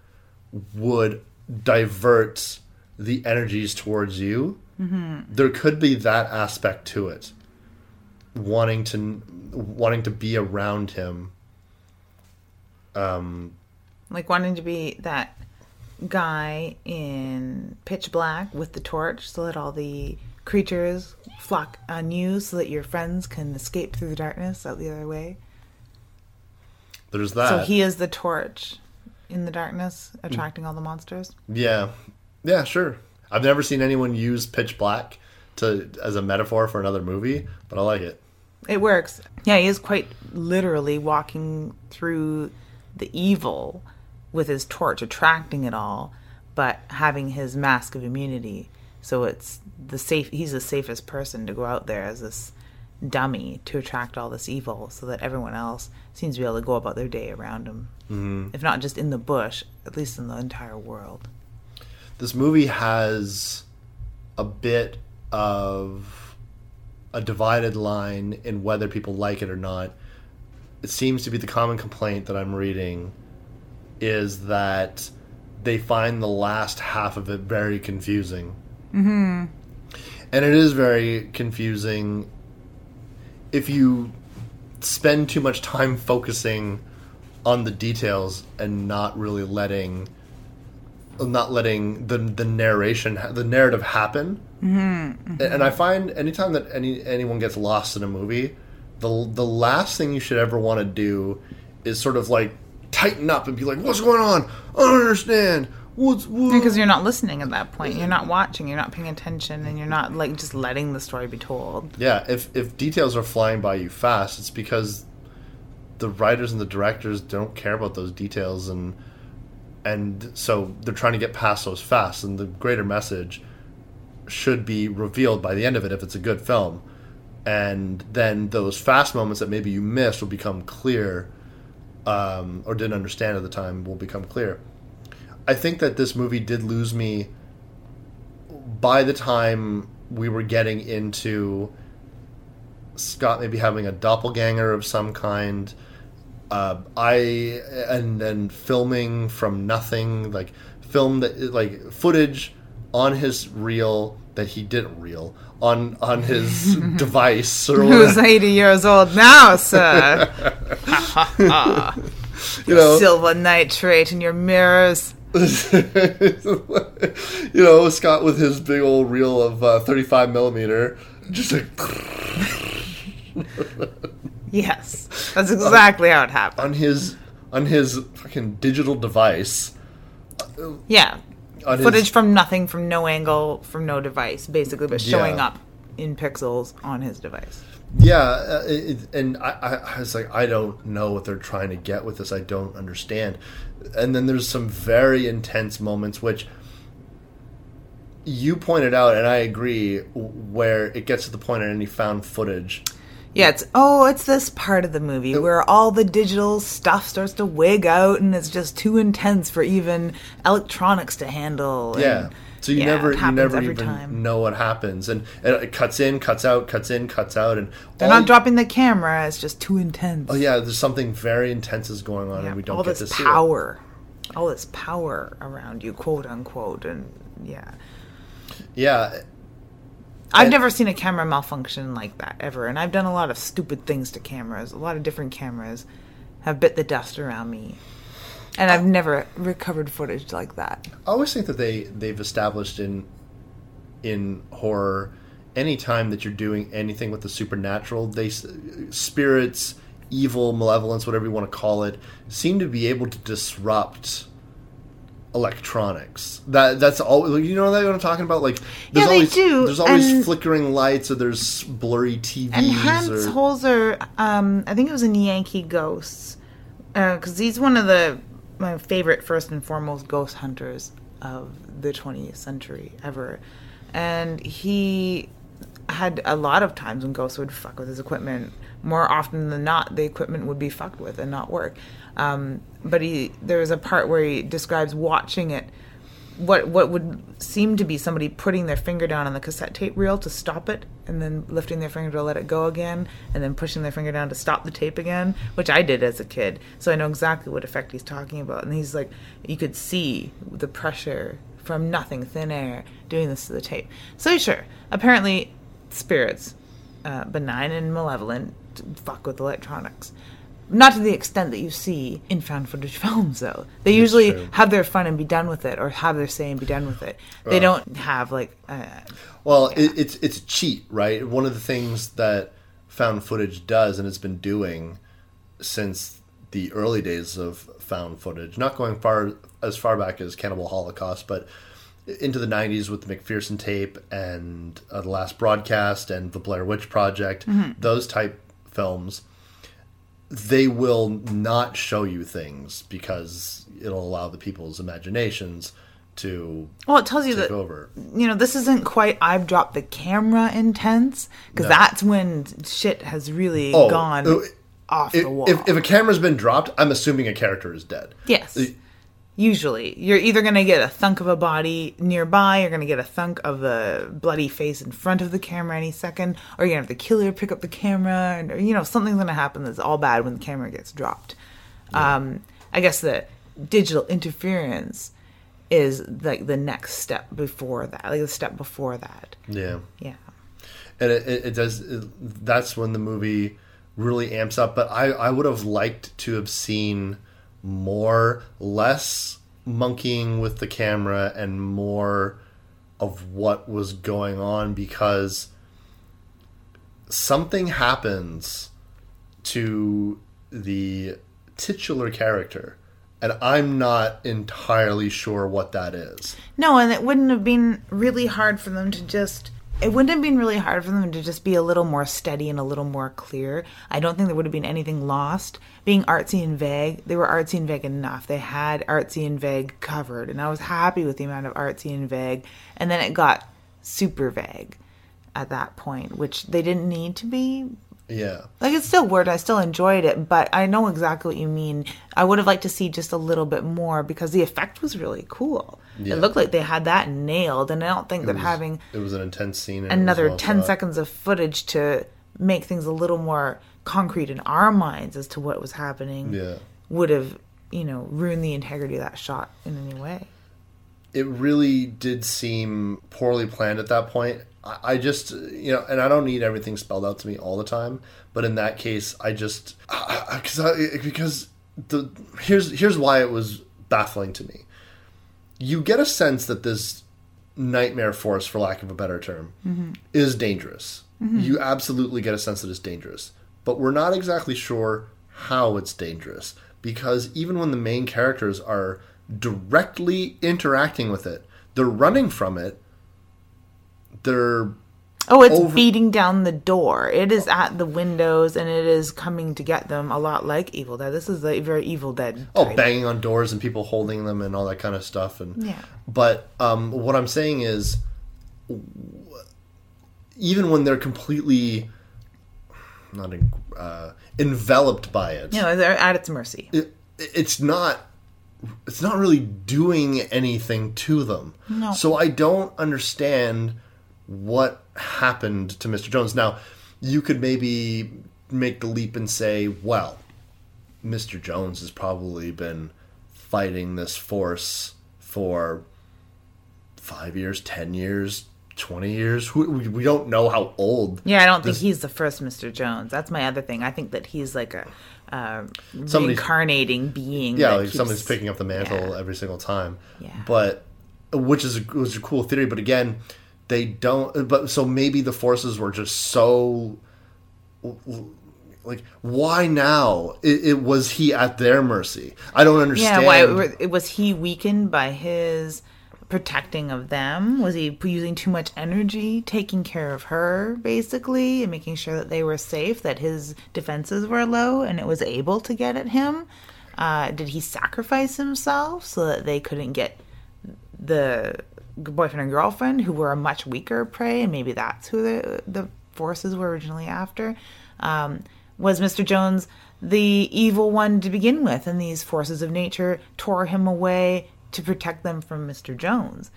Speaker 2: would divert the energies towards you. Mm-hmm. There could be that aspect to it, wanting to wanting to be around him.
Speaker 3: Um, like wanting to be that guy in pitch black with the torch so that all the creatures flock on you so that your friends can escape through the darkness out the other way.
Speaker 2: There's that.
Speaker 3: So he is the torch in the darkness, attracting all the monsters.
Speaker 2: Yeah, yeah, sure. I've never seen anyone use pitch black to as a metaphor for another movie, but I like it.
Speaker 3: It works. Yeah, he is quite literally walking through the evil with his torch, attracting it all, but having his mask of immunity. So it's the safe. He's the safest person to go out there as this dummy to attract all this evil, so that everyone else seems to be able to go about their day around him. Mm-hmm. If not just in the bush, at least in the entire world.
Speaker 2: This movie has a bit of a divided line in whether people like it or not. It seems to be the common complaint that I'm reading is that they find the last half of it very confusing. Mm-hmm. And it is very confusing if you spend too much time focusing on the details and not really letting not letting the the narration the narrative happen Mm-hmm. And I find anytime that any anyone gets lost in a movie, the the last thing you should ever want to do is sort of like tighten up and be like, "What's going on? I don't understand." What's what?
Speaker 3: Because you're not listening at that point. You're not watching. You're not paying attention, and you're not like just letting the story be told.
Speaker 2: Yeah, if if details are flying by you fast, it's because the writers and the directors don't care about those details and and so they're trying to get past those fast and the greater message should be revealed by the end of it if it's a good film. And then those fast moments that maybe you missed will become clear um, or didn't understand at the time will become clear. I think that this movie did lose me by the time we were getting into Scott maybe having a doppelganger of some kind. Uh, I and then filming from nothing, like film that like footage on his reel that he didn't reel on on his [LAUGHS] device or
Speaker 3: Who's 80 years old now, sir? [LAUGHS]
Speaker 2: you know
Speaker 3: Silver nitrate in your mirrors. [LAUGHS]
Speaker 2: you know Scott with his big old reel of uh, 35 millimeter just like
Speaker 3: Yes, that's exactly how it happened.
Speaker 2: on his on his fucking digital device
Speaker 3: Yeah, footage from nothing, from no angle, from no device, basically, but showing
Speaker 2: Yeah.
Speaker 3: up in pixels on his device.
Speaker 2: yeah uh, it, and I, I, I was like i don't know what they're trying to get with this i don't understand and then there's some very intense moments which you pointed out and i agree where it gets to the point in any found footage
Speaker 3: Yeah, it's oh, it's this part of the movie where all the digital stuff starts to wig out, and it's just too intense for even electronics to handle. and-
Speaker 2: yeah so you
Speaker 3: yeah,
Speaker 2: never you never even
Speaker 3: time.
Speaker 2: know what happens and, and it cuts in cuts out cuts in cuts out and
Speaker 3: They're not
Speaker 2: you-
Speaker 3: dropping the camera; it's just too intense.
Speaker 2: oh yeah there's something very intense is going on
Speaker 3: Yeah,
Speaker 2: and we don't
Speaker 3: all
Speaker 2: get
Speaker 3: this
Speaker 2: to see it.
Speaker 3: power, all this power around you, quote unquote, and yeah.
Speaker 2: yeah
Speaker 3: I've never seen a camera malfunction like that ever, and I've done a lot of stupid things to cameras. A lot of different cameras have bit the dust around me, and I've never recovered footage like that.
Speaker 2: I always think that they they've established in in horror any time that you're doing anything with the supernatural, they spirits, evil, malevolence, whatever you want to call it, seem to be able to disrupt electronics. That that's all. You know what I'm talking about? Like there's
Speaker 3: Yeah, they
Speaker 2: always
Speaker 3: do,
Speaker 2: there's always
Speaker 3: and-
Speaker 2: flickering lights or there's blurry TVs
Speaker 3: And Hans
Speaker 2: or
Speaker 3: Holzer, um, I think it was in Yankee Ghosts, because he's one of the my favorite first and foremost ghost hunters of the 20th century ever, and he had a lot of times when ghosts would fuck with his equipment. More often than not, the equipment would be fucked with and not work. Um, but he there was a part where he describes watching it what what would seem to be somebody putting their finger down on the cassette tape reel to stop it and then lifting their finger to let it go again and then pushing their finger down to stop the tape again which i did as a kid so i know exactly what effect he's talking about and he's like you could see the pressure from nothing thin air doing this to the tape so sure apparently spirits uh, benign and malevolent fuck with electronics. Not to the extent that you see in found footage [LAUGHS] films though. They usually
Speaker 2: true.
Speaker 3: have their fun and be done with it or have their say and be done with it. They don't have like uh,
Speaker 2: Well, it, it's it's a cheat, right? One of the things that found footage does, and it's been doing since the early days of found footage, not going far as far back as Cannibal Holocaust, but into the '90s with the McPherson tape and uh, the Last Broadcast and the Blair Witch Project, those type films. They will not show you things because it'll allow the people's imaginations to
Speaker 3: well it tells you that
Speaker 2: over.
Speaker 3: you know this isn't quite i've dropped the camera intense because
Speaker 2: No.
Speaker 3: that's when shit has really
Speaker 2: Oh,
Speaker 3: gone
Speaker 2: uh,
Speaker 3: off
Speaker 2: if,
Speaker 3: the wall
Speaker 2: if, if a camera's been dropped, I'm assuming a character is dead.
Speaker 3: yes
Speaker 2: Uh,
Speaker 3: usually you're either going to get a thunk of a body nearby you're going to get a thunk of a bloody face in front of the camera any second or you're going to have the killer pick up the camera and or, you know something's going to happen that's all bad when the camera gets dropped um, i guess the digital interference is like the next step before that like the step before that
Speaker 2: Yeah,
Speaker 3: yeah
Speaker 2: and it, it, it does. It, that's when the movie really amps up. But I, I would have liked to have seen more, less monkeying with the camera, and more of what was going on because something happens to the titular character and I'm not entirely sure what that is.
Speaker 3: No, and it wouldn't have been really hard for them to just. It wouldn't have been really hard for them to just be a little more steady and a little more clear. I don't think there would have been anything lost. Being artsy and vague, they were artsy and vague enough. They had artsy and vague covered, and I was happy with the amount of artsy and vague. And then it got super vague at that point, which they didn't need to be,
Speaker 2: Yeah.
Speaker 3: like it's still weird. I still enjoyed it, but I know exactly what you mean. I would have liked to see just a little bit more because the effect was really cool.
Speaker 2: Yeah.
Speaker 3: It looked like they had that nailed, and I don't think that
Speaker 2: was-
Speaker 3: having
Speaker 2: It was an intense scene. it
Speaker 3: another
Speaker 2: well
Speaker 3: 10
Speaker 2: shot.
Speaker 3: seconds of footage to make things a little more concrete in our minds as to what was happening
Speaker 2: Yeah.
Speaker 3: would have, you know, ruined the integrity of that shot in any way.
Speaker 2: it really did seem poorly planned at that point. I, I just, you know, and I don't need everything spelled out to me all the time, but in that case, I just because I, because the here's here's why it was baffling to me. You get a sense that this nightmare force, for lack of a better term, mm-hmm. is dangerous. Mm-hmm. You absolutely get a sense that it's dangerous, but we're not exactly sure how it's dangerous because even when the main characters are directly interacting with it, they're running from it. They're
Speaker 3: Oh, it's
Speaker 2: Over-
Speaker 3: beating down the door. It is at the windows and it is coming to get them a lot like Evil Dead. This is a very Evil Dead.
Speaker 2: oh
Speaker 3: type.
Speaker 2: banging on doors and people holding them and all that kind of stuff and
Speaker 3: Yeah.
Speaker 2: but um, what i'm saying is even when they're completely not uh, enveloped by it,
Speaker 3: You know, they're at its mercy.
Speaker 2: it it's not it's not really doing anything to them
Speaker 3: No.
Speaker 2: so i don't understand what happened to mr jones now you could maybe make the leap and say well Mr. Jones has probably been fighting this force for five years, ten years, twenty years. We, we don't know how old.
Speaker 3: Yeah, I don't think he's the first Mr. Jones. That's my other thing. I think that he's like a uh,
Speaker 2: Somebody's-
Speaker 3: reincarnating being.
Speaker 2: Yeah, like
Speaker 3: keeps-
Speaker 2: somebody's picking up the mantle
Speaker 3: yeah.
Speaker 2: every single time.
Speaker 3: Yeah.
Speaker 2: But which is a, was a cool theory. But again, they don't. But so maybe the forces were just so. Like why now? It, it was he at their mercy. I don't understand.
Speaker 3: Yeah, why it- was he weakened by his protecting of them? Was he using too much energy taking care of her, basically, and making sure that they were safe, that his defenses were low, and it was able to get at him? Uh, did he sacrifice himself so that they couldn't get the boyfriend and girlfriend, who were a much weaker prey, and maybe that's who the the forces were originally after? Um, was Mr. Jones the evil one to begin with, and these forces of nature tore him away to protect them from Mr. Jones?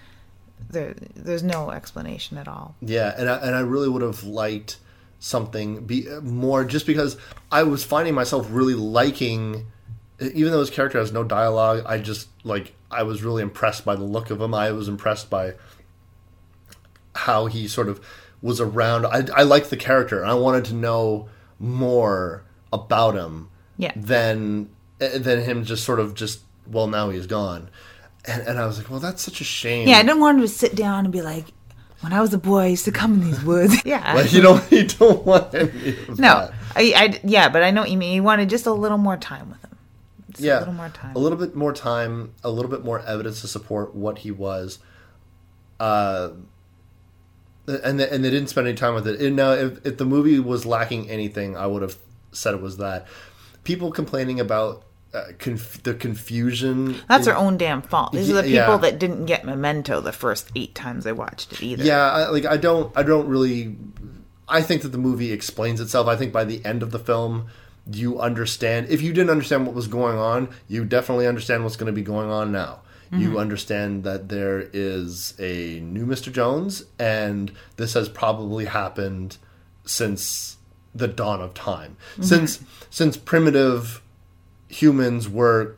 Speaker 3: There, there's no explanation at all.
Speaker 2: Yeah, and I, and I really would have liked something be more just because I was finding myself really liking even though his character has no dialogue, I just like I was really impressed by the look of him. I was impressed by how he sort of was around. I, I liked the character, and I wanted to know more about him
Speaker 3: Yeah.
Speaker 2: than eh, than him just sort of just well now he's gone, and and I was like, well, that's such a shame.
Speaker 3: Yeah, I didn't want him to sit down and be like, when I was a boy, I used to come in these woods. [LAUGHS] yeah.
Speaker 2: Like you don't [LAUGHS] you don't want any of
Speaker 3: no,
Speaker 2: that.
Speaker 3: I, I, yeah, but I know what you mean. You wanted just a little more time with him. Just
Speaker 2: yeah,
Speaker 3: a little more time.
Speaker 2: a little bit more time, a little bit more evidence to support what he was. Uh, and they, and they didn't spend any time with it. And now, if, if the movie was lacking anything, I would have said it was that. People complaining about uh, conf- the confusion.
Speaker 3: That's their own damn fault. These are the people
Speaker 2: Yeah.
Speaker 3: that didn't get Memento the first eight times I watched it either.
Speaker 2: Yeah, I, like I don't, I don't really. I think that the movie explains itself. I think by the end of the film, you understand. If you didn't understand what was going on, you definitely understand what's going to be going on now. You mm-hmm. understand that there is a new Mr. Jones, and this has probably happened since the dawn of time. Mm-hmm. Since since primitive humans were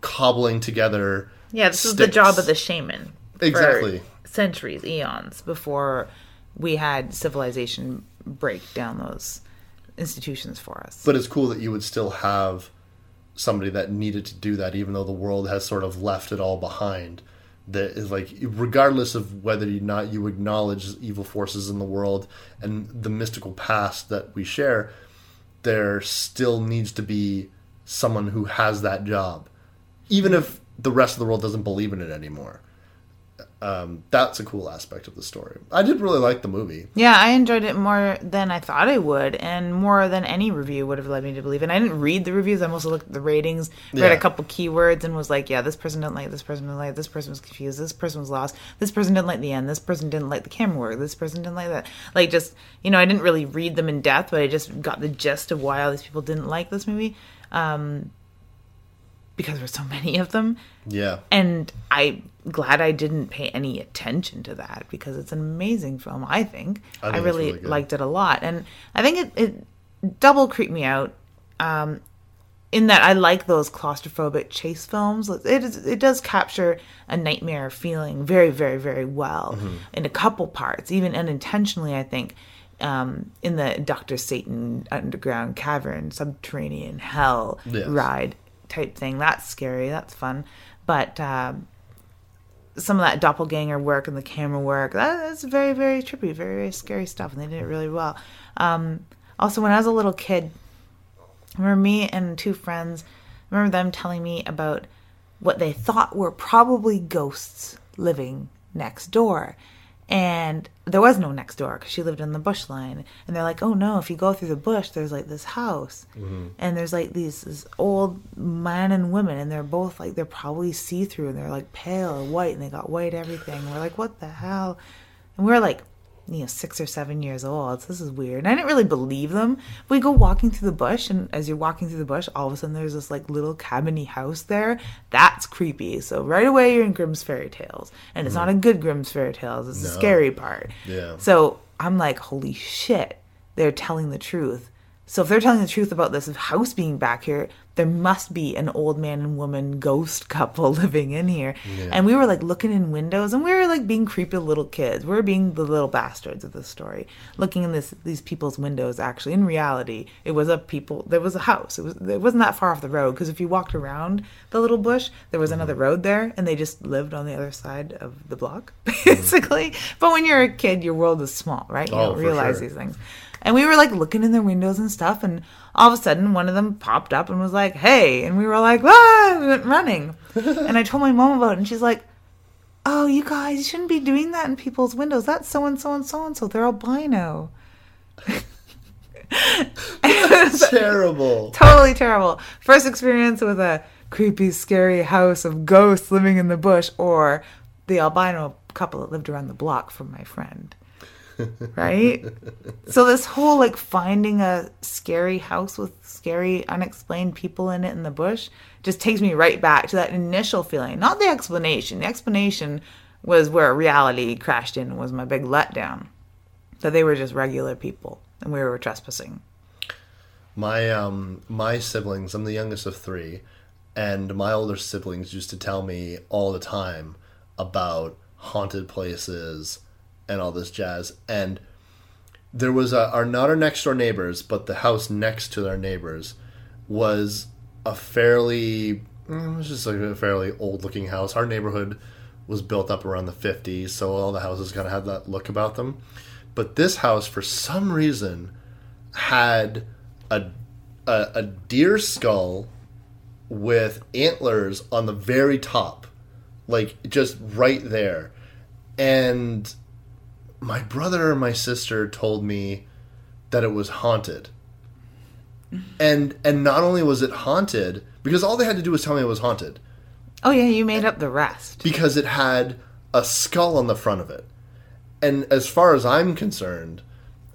Speaker 2: cobbling together.
Speaker 3: Yeah, this is the job of the shaman. for
Speaker 2: Exactly.
Speaker 3: centuries, eons before we had civilization break down those institutions for us.
Speaker 2: But it's cool that you would still have somebody that needed to do that, even though the world has sort of left it all behind. that is like regardless of whether or not you acknowledge evil forces in the world and the mystical past that we share there still needs to be someone who has that job even if the rest of the world doesn't believe in it anymore um, that's a cool aspect of the story i did really like the movie
Speaker 3: Yeah, I enjoyed it more than I thought I would, and more than any review would have led me to believe. And I didn't read the reviews; I mostly looked at the ratings, read
Speaker 2: Yeah.
Speaker 3: a couple keywords, and was like, "Yeah, this person didn't like. This person didn't like. This person was confused. This person was lost. This person didn't like the end. This person didn't like the camera work. This person didn't like that." Like, just you know, I didn't really read them in depth, but I just got the gist of why all these people didn't like this movie, um, because there were so many of them
Speaker 2: yeah
Speaker 3: and I'm glad I didn't pay any attention to that because it's an amazing film. I think
Speaker 2: I
Speaker 3: I,
Speaker 2: think it's
Speaker 3: really,
Speaker 2: really
Speaker 3: liked it a lot, and I think it, it double creeped me out. Um, in that I like those claustrophobic chase films. It is, it does capture a nightmare feeling very, very, very well
Speaker 2: Mm-hmm.
Speaker 3: in a couple parts, even unintentionally. I think um, in the Doctor Satan underground cavern, subterranean hell
Speaker 2: Yes.
Speaker 3: ride type thing. That's scary. That's fun, but. Um, some of that doppelganger work and the camera work that is very very trippy very very scary stuff and they did it really well um, also when i was a little kid I remember me and two friends I remember them telling me about what they thought were probably ghosts living next door and there was no next door because she lived in the bush line. And they're like oh no if you go through the bush there's like this house. Mm-hmm. And there's like these this old man and women and they're both like they're probably see-through and they're like pale or white and they got white everything. We're like what the hell? And we're like you know six or seven years old. So this is weird. And i didn't really believe them. We go walking through the bush and as you're walking through the bush all of a sudden there's this like little cabiny house there. That's creepy. So right away you're in grimm's fairy tales. And it's not a good grimm's fairy tales. It's the scary part.
Speaker 2: Yeah.
Speaker 3: so i'm like holy shit. They're telling the truth so if they're telling the truth about this house being back here there must be an old man and woman ghost couple [LAUGHS] living in here. And we were like looking in windows and we were like being creepy little kids. We were being the little bastards of the story looking in this these people's windows actually. In reality it was a people there was a house. It was it wasn't that far off the road because if you walked around the little bush there was mm-hmm. another road there and they just lived on the other side of the block [LAUGHS] mm-hmm. basically. But when you're a kid your world is small right? You
Speaker 2: Oh,
Speaker 3: don't realize
Speaker 2: sure.
Speaker 3: these things and we were like looking in their windows and stuff, and all of a sudden one of them popped up and was like, "Hey!" And we were like, "Ah!" We went running. [LAUGHS] and I told my mom about it, and she's like, "Oh, you guys, you shouldn't be doing that in people's windows. That's so and so and so and so. They're albino." [LAUGHS]
Speaker 2: terrible
Speaker 3: totally terrible. First experience with a creepy, scary house of ghosts living in the bush, or the albino couple that lived around the block from my friend. Right? so, this whole like finding a scary house with scary, unexplained people in it in the bush just takes me right back to that initial feeling, not the explanation. The explanation was where reality crashed in was my big letdown. That they were just regular people and we were trespassing.
Speaker 2: My um my siblings, I'm the youngest of three, and my older siblings used to tell me all the time about haunted places and all this jazz. And there was a, our not our next door neighbors, but the house next to their neighbors was a fairly mm, it was just like a fairly old looking house. Our neighborhood was built up around the 50s, so all the houses kind of had that look about them. But this house, for some reason, had a, a a deer skull with antlers on the very top, like just right there. And my brother and my sister told me that it was haunted. And and not only was it haunted, because all they had to do was tell me it was haunted,
Speaker 3: Oh yeah, you made up the rest.
Speaker 2: because it had a skull on the front of it. And as far as I'm concerned,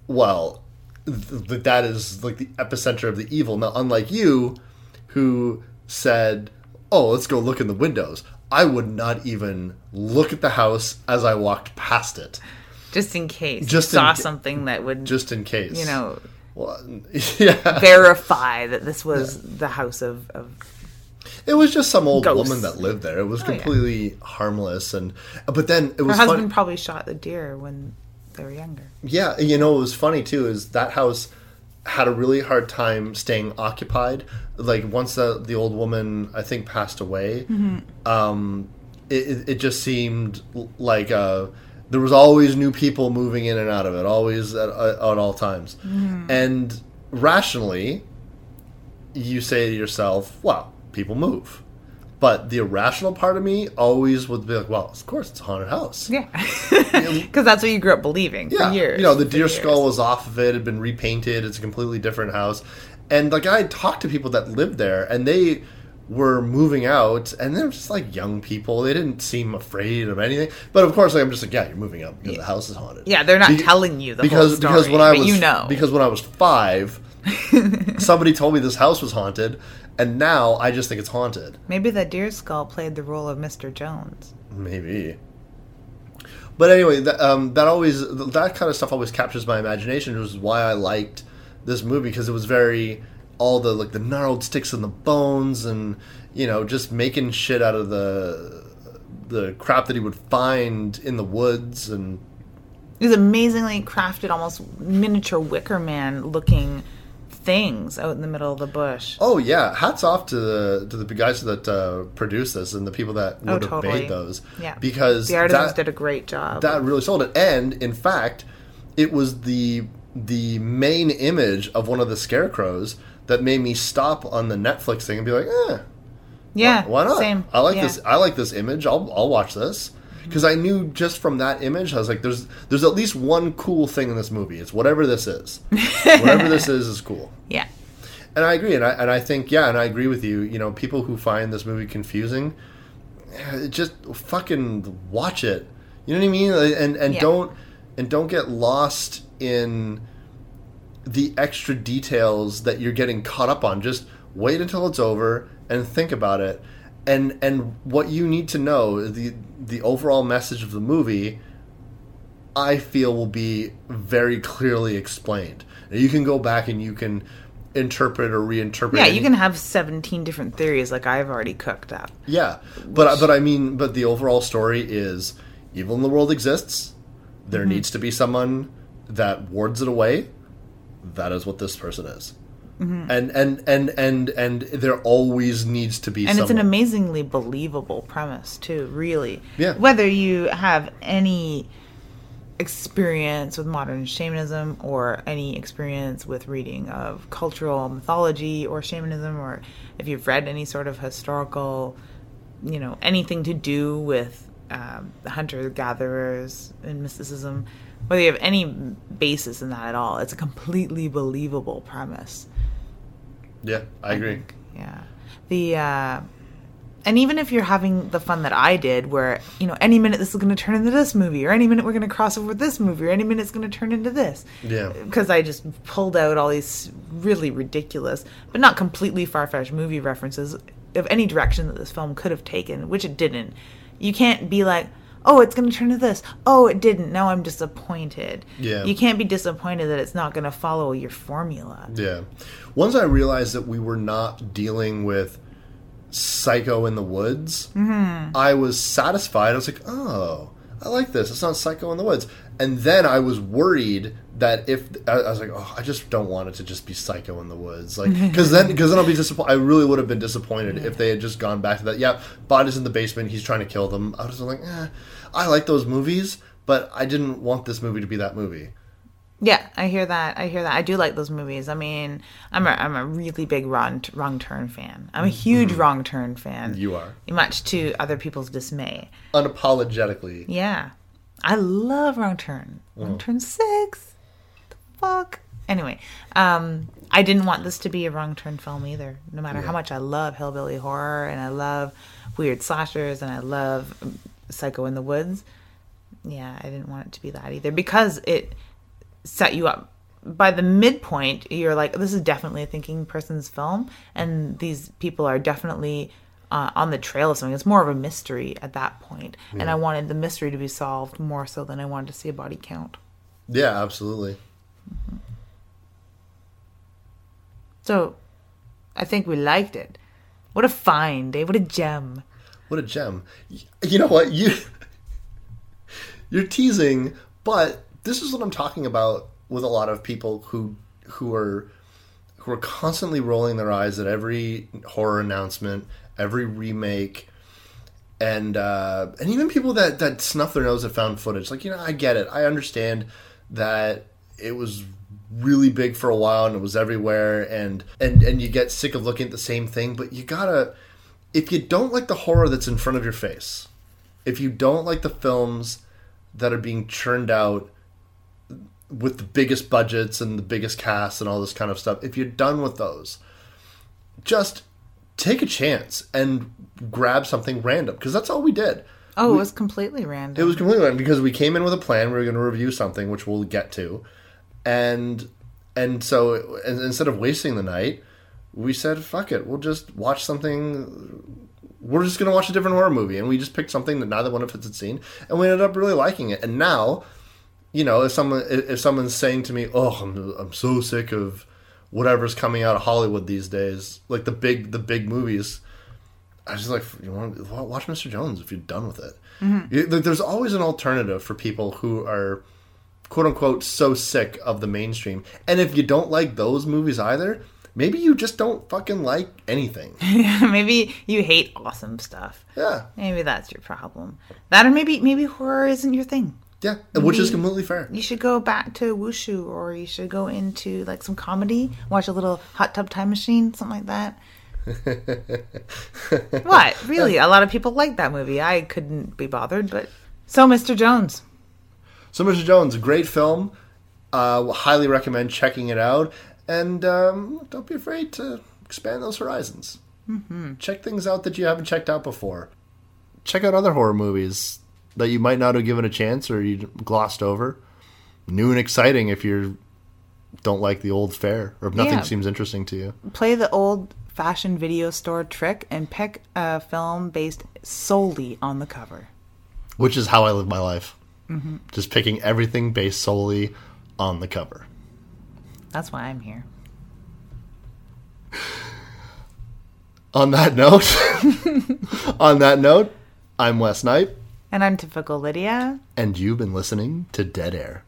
Speaker 2: well, th- that is like the epicenter of the evil. Now, unlike you, who said, "Oh, let's go look in the windows," I would not even look at the house as I walked past it,
Speaker 3: Just in case
Speaker 2: Just
Speaker 3: you saw
Speaker 2: ca-
Speaker 3: something that would
Speaker 2: just in case.
Speaker 3: you know
Speaker 2: well, [LAUGHS] yeah,
Speaker 3: verify that this was the house of, of
Speaker 2: it was just some old
Speaker 3: Ghosts.
Speaker 2: woman that lived there. It was
Speaker 3: Oh, yeah.
Speaker 2: completely harmless, and but then it
Speaker 3: her
Speaker 2: was
Speaker 3: husband
Speaker 2: fun-
Speaker 3: probably shot the deer when they were younger.
Speaker 2: Yeah, you know what was funny too is that house had a really hard time staying occupied. Like once the the old woman I think passed away, um, it, it, it just seemed like uh, there was always new people moving in and out of it, always at, uh, at all times. Mm-hmm. And rationally, you say to yourself, "Well, people move." But the irrational part of me always would be like, "Well, of course, it's a haunted house."
Speaker 3: Yeah, [LAUGHS] because that's what you grew up believing
Speaker 2: Yeah,
Speaker 3: for years.
Speaker 2: you know, the deer
Speaker 3: years.
Speaker 2: skull was off of it; had been repainted. It's a completely different house. And like I talked to people that lived there, and they were moving out, and they're just like young people. They didn't seem afraid of anything. But of course, like I'm just like, yeah, you're moving out because the house is haunted.
Speaker 3: Yeah, they're not
Speaker 2: Be-
Speaker 3: telling you the
Speaker 2: because
Speaker 3: whole story,
Speaker 2: because when I was
Speaker 3: you know.
Speaker 2: because when I was five, [LAUGHS] somebody told me this house was haunted, and now I just think it's haunted.
Speaker 3: Maybe the deer skull played the role of Mr. Jones.
Speaker 2: Maybe. But anyway, that, um, that always that kind of stuff always captures my imagination, which is why I liked this movie because it was very all the like the gnarled sticks and the bones, and you know just making shit out of the the crap that he would find in the woods, and
Speaker 3: It was amazingly crafted, almost miniature Wicker Man looking things out in the middle of the bush.
Speaker 2: oh yeah, hats off to the to the guys that uh, produced this and the people that would
Speaker 3: Oh,
Speaker 2: have
Speaker 3: totally.
Speaker 2: made those,
Speaker 3: Yeah.
Speaker 2: because
Speaker 3: The artisans
Speaker 2: that-
Speaker 3: did a great job.
Speaker 2: that really sold it. And in fact, it was the the main image of one of the scarecrows that made me stop on the Netflix thing and be like, eh,
Speaker 3: yeah,
Speaker 2: why not?
Speaker 3: Same.
Speaker 2: I like
Speaker 3: Yeah.
Speaker 2: this. I like this image. I'll I'll watch this because I knew just from that image, I was like, there's there's at least one cool thing in this movie. It's whatever this is. [LAUGHS] whatever this is is cool.
Speaker 3: Yeah,
Speaker 2: And I agree, and I and I think yeah, and I agree with you. You know, people who find this movie confusing, eh, just fucking watch it. You know what I mean? And and
Speaker 3: Yeah.
Speaker 2: don't and don't get lost in the extra details that you're getting caught up on. Just wait until it's over and think about it. And and what you need to know the the overall message of the movie. I feel will be very clearly explained. Now, you can go back and you can interpret or reinterpret.
Speaker 3: yeah. You can have seventeen different theories, like I've already cooked up.
Speaker 2: yeah, but but I mean, but the overall story is evil in the world exists. There
Speaker 3: Mm-hmm.
Speaker 2: needs to be someone that wards it away. That is what this person is.
Speaker 3: Mm-hmm.
Speaker 2: And and and and and there always needs to be
Speaker 3: and it's an amazingly believable premise too really
Speaker 2: Yeah.
Speaker 3: whether you have any experience with modern shamanism or any experience with reading of cultural mythology or shamanism or if you've read any sort of historical you know anything to do with um, hunter gatherers and mysticism whether you have any basis in that at all it's a completely believable premise
Speaker 2: yeah, I agree.
Speaker 3: yeah. The uh and even if you're having the fun that I did where, you know, any minute this is going to turn into this movie or any minute we're going to cross over this movie or any minute it's going to turn into this.
Speaker 2: Yeah.
Speaker 3: Because I just pulled out all these really ridiculous, but not completely far-fetched movie references of any direction that this film could have taken, which it didn't. You can't be like, "Oh, it's going to turn to this. Oh, it didn't. Now I'm disappointed."
Speaker 2: Yeah.
Speaker 3: You can't be disappointed that it's not going to follow your formula.
Speaker 2: Yeah. Once I realized that we were not dealing with Psycho in the Woods,
Speaker 3: Mm-hmm.
Speaker 2: I was satisfied. I was like, oh, I like this. It's not Psycho in the Woods. And then I was worried that if I I was like, oh, I just don't want it to just be Psycho in the Woods, like [LAUGHS] because then because then I'll be disappointed. I really would have been disappointed if they had just gone back to that. Yeah, body's in the basement. He's trying to kill them. I was like, eh, I like those movies, but I didn't want this movie to be that movie.
Speaker 3: Yeah, I hear that. I hear that. I do like those movies. I mean, I'm a, I'm a really big wrong, wrong turn fan. I'm a huge wrong turn fan.
Speaker 2: Mm-hmm. You are
Speaker 3: Much to other people's dismay.
Speaker 2: unapologetically.
Speaker 3: Yeah. I love wrong turn. Wrong turn six. The fuck? Anyway, um, I didn't want this to be a wrong turn film either. No matter how much I love hillbilly horror and I love weird slashers and I love Psycho in the Woods. Yeah, I didn't want it to be that either because it set you up. By the midpoint, you're like, this is definitely a thinking person's film, and these people are definitely uh, on the trail of something. It's more of a mystery at that point, and I wanted the mystery to be solved more so than I wanted to see a body count.
Speaker 2: Yeah, absolutely.
Speaker 3: So, I think we liked it. What a find, Dave! What a gem!
Speaker 2: What a gem. You know what? You [LAUGHS] You're teasing, but this is what I'm talking about with a lot of people who who are who are constantly rolling their eyes at every horror announcement, every remake, and uh, and even people that that snuff their nose at found footage. Like you know, I get it. I understand that it was really big for a while and it was everywhere and and and you get sick of looking at the same thing but you gotta if you don't like the horror that's in front of your face if you don't like the films that are being churned out with the biggest budgets and the biggest casts and all this kind of stuff if you're done with those just take a chance and grab something random because that's all we did
Speaker 3: Oh, it was completely random.
Speaker 2: it was completely random because we came in with a plan. We were going to review something, which we'll get to, and and so and instead of wasting the night, we said, "Fuck it, we'll just watch something." We're just going to watch a different horror movie, and we just picked something that neither one of us had seen, and we ended up really liking it. And now, you know, if someone if someone's saying to me, "Oh, I'm I'm so sick of whatever's coming out of Hollywood these days," like the big the big movies. I was just like, you want to watch Mr. Jones if you're done with it. Mm-hmm. Like, There's always an alternative for people who are quote unquote so sick of the mainstream. And if you don't like those movies either, maybe you just don't fucking like anything. [LAUGHS]
Speaker 3: maybe you hate awesome stuff.
Speaker 2: Yeah,
Speaker 3: Maybe that's your problem. That or maybe maybe horror isn't your thing.
Speaker 2: yeah, which is completely fair.
Speaker 3: You should go back to wushu or you should go into like some comedy, watch a little hot tub time machine, something like that. [LAUGHS] what? Really? A lot of people like that movie. I couldn't be bothered, but so Mr. Jones.
Speaker 2: So, Mr. Jones, great film. Uh, highly recommend checking it out. And um, don't be afraid to expand those horizons. Mm-hmm. Check things out that you haven't checked out before. Check out other horror movies that you might not have given a chance or you glossed over. New and exciting if you don't like the old fare or if nothing
Speaker 3: Yeah.
Speaker 2: seems interesting to you.
Speaker 3: Play the old fashioned video store trick and pick a film based solely on the cover.
Speaker 2: Which is how I live my life. Just picking everything based solely on the cover.
Speaker 3: That's why I'm here. [SIGHS]
Speaker 2: On that note, [LAUGHS] on that note, I'm Wes Knight.
Speaker 3: And I'm typical Lydia.
Speaker 2: and you've been listening to Dead Air.